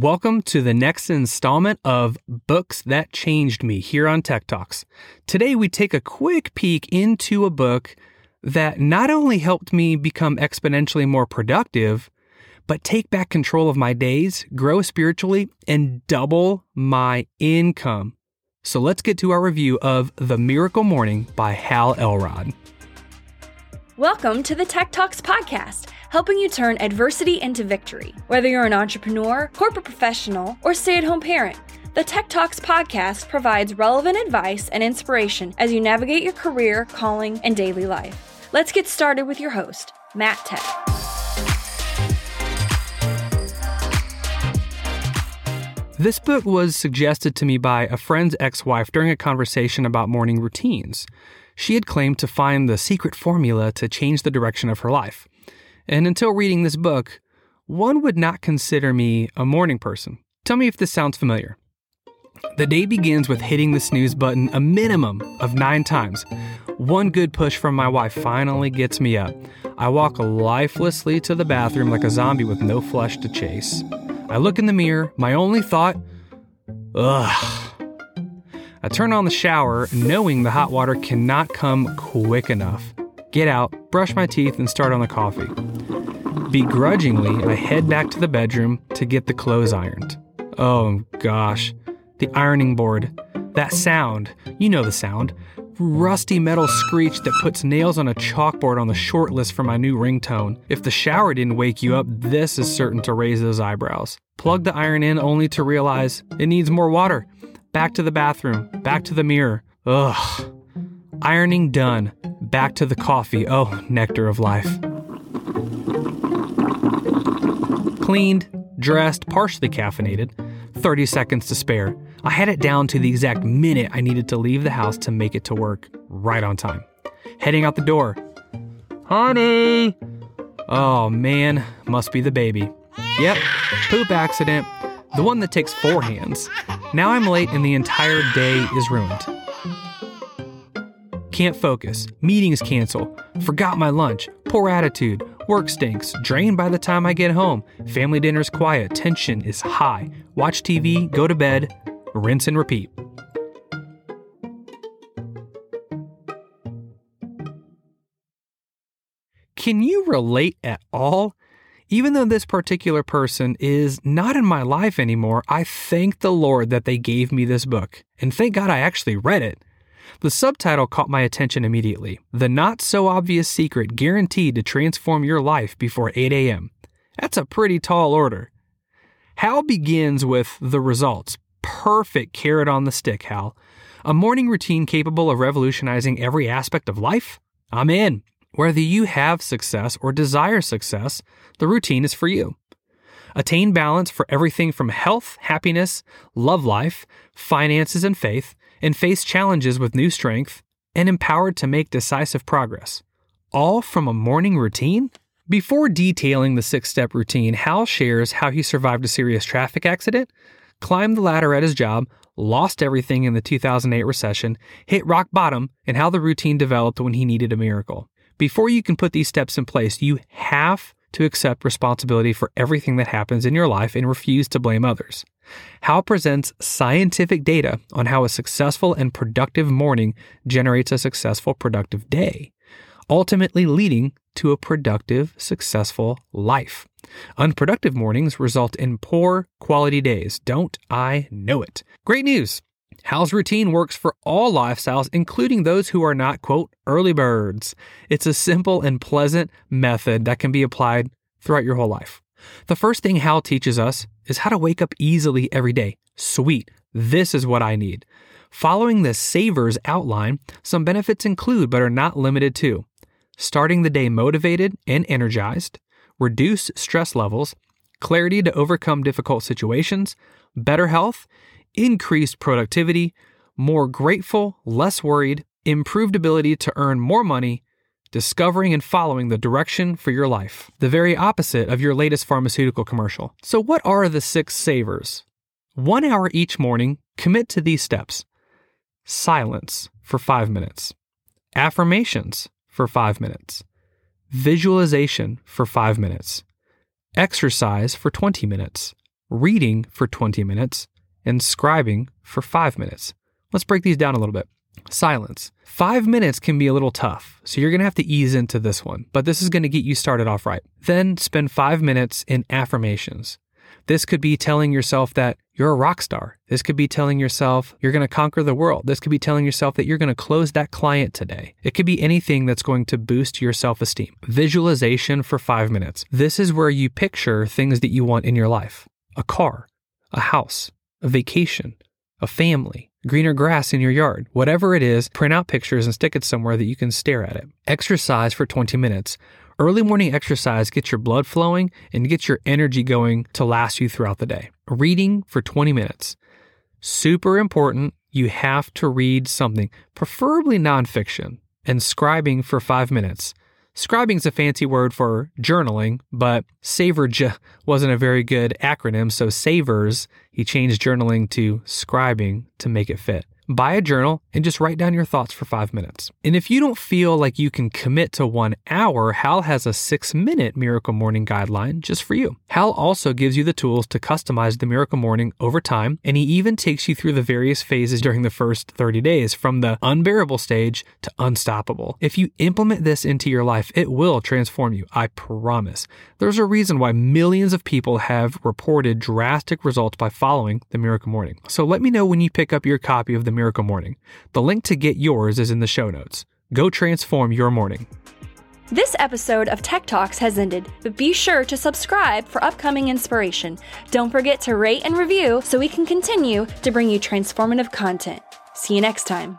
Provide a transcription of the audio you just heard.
Welcome to the next installment of Books That Changed Me here on Tech Talks. Today, we take a quick peek into a book that not only helped me become exponentially more productive, but take back control of my days, grow spiritually, and double my income. So let's get to our review of The Miracle Morning by Hal Elrod. Welcome to the Tech Talks podcast helping you turn adversity into victory. Whether you're an entrepreneur, corporate professional, or stay at home parent, the Tech Talks podcast provides relevant advice and inspiration as you navigate your career, calling, and daily life. Let's get started with your host, Matt Tech. This book was suggested to me by a friend's ex wife during a conversation about morning routines. She had claimed to find the secret formula to change the direction of her life. And until reading this book, one would not consider me a morning person. Tell me if this sounds familiar. The day begins with hitting the snooze button a minimum of nine times. One good push from my wife finally gets me up. I walk lifelessly to the bathroom like a zombie with no flesh to chase. I look in the mirror, my only thought, ugh. I turn on the shower, knowing the hot water cannot come quick enough get out, brush my teeth, and start on the coffee. Begrudgingly, I head back to the bedroom to get the clothes ironed. Oh gosh, the ironing board. That sound, you know the sound. Rusty metal screech that puts nails on a chalkboard on the short list for my new ringtone. If the shower didn't wake you up, this is certain to raise those eyebrows. Plug the iron in only to realize it needs more water. Back to the bathroom, back to the mirror. Ugh. Ironing done. Back to the coffee. Oh, nectar of life. Cleaned, dressed, partially caffeinated. 30 seconds to spare. I had it down to the exact minute I needed to leave the house to make it to work right on time. Heading out the door. Honey! Oh man, must be the baby. Yep, poop accident. The one that takes four hands. Now I'm late and the entire day is ruined. Can't focus. Meetings cancel. Forgot my lunch. Poor attitude. Work stinks. Drained by the time I get home. Family dinner's quiet. Tension is high. Watch TV, go to bed, rinse and repeat. Can you relate at all? Even though this particular person is not in my life anymore, I thank the Lord that they gave me this book. And thank God I actually read it. The subtitle caught my attention immediately The Not So Obvious Secret Guaranteed to Transform Your Life Before 8 a.m. That's a pretty tall order. Hal begins with the results. Perfect carrot on the stick, Hal. A morning routine capable of revolutionizing every aspect of life? I'm in. Whether you have success or desire success, the routine is for you. Attain balance for everything from health, happiness, love life, finances, and faith and face challenges with new strength and empowered to make decisive progress. All from a morning routine? Before detailing the six step routine, Hal shares how he survived a serious traffic accident, climbed the ladder at his job, lost everything in the 2008 recession, hit rock bottom, and how the routine developed when he needed a miracle. Before you can put these steps in place, you have to accept responsibility for everything that happens in your life and refuse to blame others. Hal presents scientific data on how a successful and productive morning generates a successful, productive day, ultimately leading to a productive, successful life. Unproductive mornings result in poor quality days. Don't I know it? Great news! Hal's routine works for all lifestyles, including those who are not, quote, early birds. It's a simple and pleasant method that can be applied throughout your whole life. The first thing Hal teaches us is how to wake up easily every day. Sweet, this is what I need. Following the Savers outline, some benefits include but are not limited to starting the day motivated and energized, reduce stress levels, clarity to overcome difficult situations, better health, increased productivity, more grateful, less worried, improved ability to earn more money, discovering and following the direction for your life, the very opposite of your latest pharmaceutical commercial. So, what are the six savers? One hour each morning, commit to these steps. Silence for five minutes, affirmations for five minutes, visualization for five minutes, exercise for 20 minutes, reading for 20 minutes, and scribing for five minutes. Let's break these down a little bit. Silence. Five minutes can be a little tough, so you're gonna have to ease into this one, but this is gonna get you started off right. Then spend five minutes in affirmations. This could be telling yourself that you're a rock star. This could be telling yourself you're going to conquer the world. This could be telling yourself that you're going to close that client today. It could be anything that's going to boost your self esteem. Visualization for five minutes. This is where you picture things that you want in your life a car, a house, a vacation, a family, greener grass in your yard. Whatever it is, print out pictures and stick it somewhere that you can stare at it. Exercise for 20 minutes. Early morning exercise gets your blood flowing and gets your energy going to last you throughout the day. Reading for 20 minutes. Super important. You have to read something, preferably nonfiction, and scribing for five minutes. Scribing is a fancy word for journaling, but Saverj wasn't a very good acronym, so Savers, he changed journaling to scribing to make it fit buy a journal and just write down your thoughts for five minutes. And if you don't feel like you can commit to one hour, Hal has a six minute Miracle Morning guideline just for you. Hal also gives you the tools to customize the Miracle Morning over time, and he even takes you through the various phases during the first 30 days, from the unbearable stage to unstoppable. If you implement this into your life, it will transform you, I promise. There's a reason why millions of people have reported drastic results by following the Miracle Morning. So let me know when you pick up your copy of the Miracle Morning. The link to get yours is in the show notes. Go transform your morning. This episode of Tech Talks has ended, but be sure to subscribe for upcoming inspiration. Don't forget to rate and review so we can continue to bring you transformative content. See you next time.